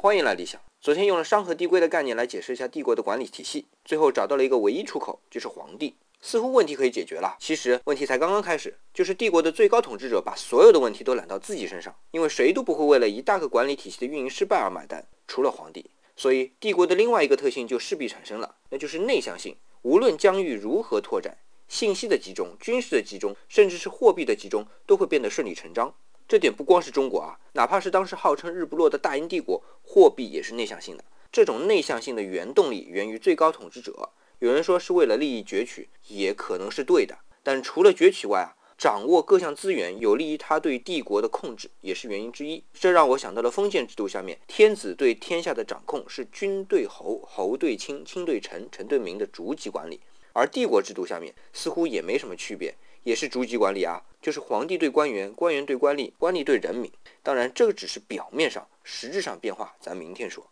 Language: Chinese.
欢迎来理想。昨天用了商和帝规的概念来解释一下帝国的管理体系，最后找到了一个唯一出口，就是皇帝。似乎问题可以解决了，其实问题才刚刚开始。就是帝国的最高统治者把所有的问题都揽到自己身上，因为谁都不会为了一大个管理体系的运营失败而买单，除了皇帝。所以帝国的另外一个特性就势必产生了，那就是内向性。无论疆域如何拓展，信息的集中、军事的集中，甚至是货币的集中，都会变得顺理成章。这点不光是中国啊，哪怕是当时号称日不落的大英帝国，货币也是内向性的。这种内向性的原动力源于最高统治者。有人说是为了利益攫取，也可能是对的。但除了攫取外啊，掌握各项资源有利于他对帝国的控制，也是原因之一。这让我想到了封建制度下面，天子对天下的掌控是君对侯、侯对卿、卿对臣、臣对民的逐级管理。而帝国制度下面似乎也没什么区别。也是逐级管理啊，就是皇帝对官员，官员对官吏，官吏对人民。当然，这个只是表面上，实质上变化咱明天说。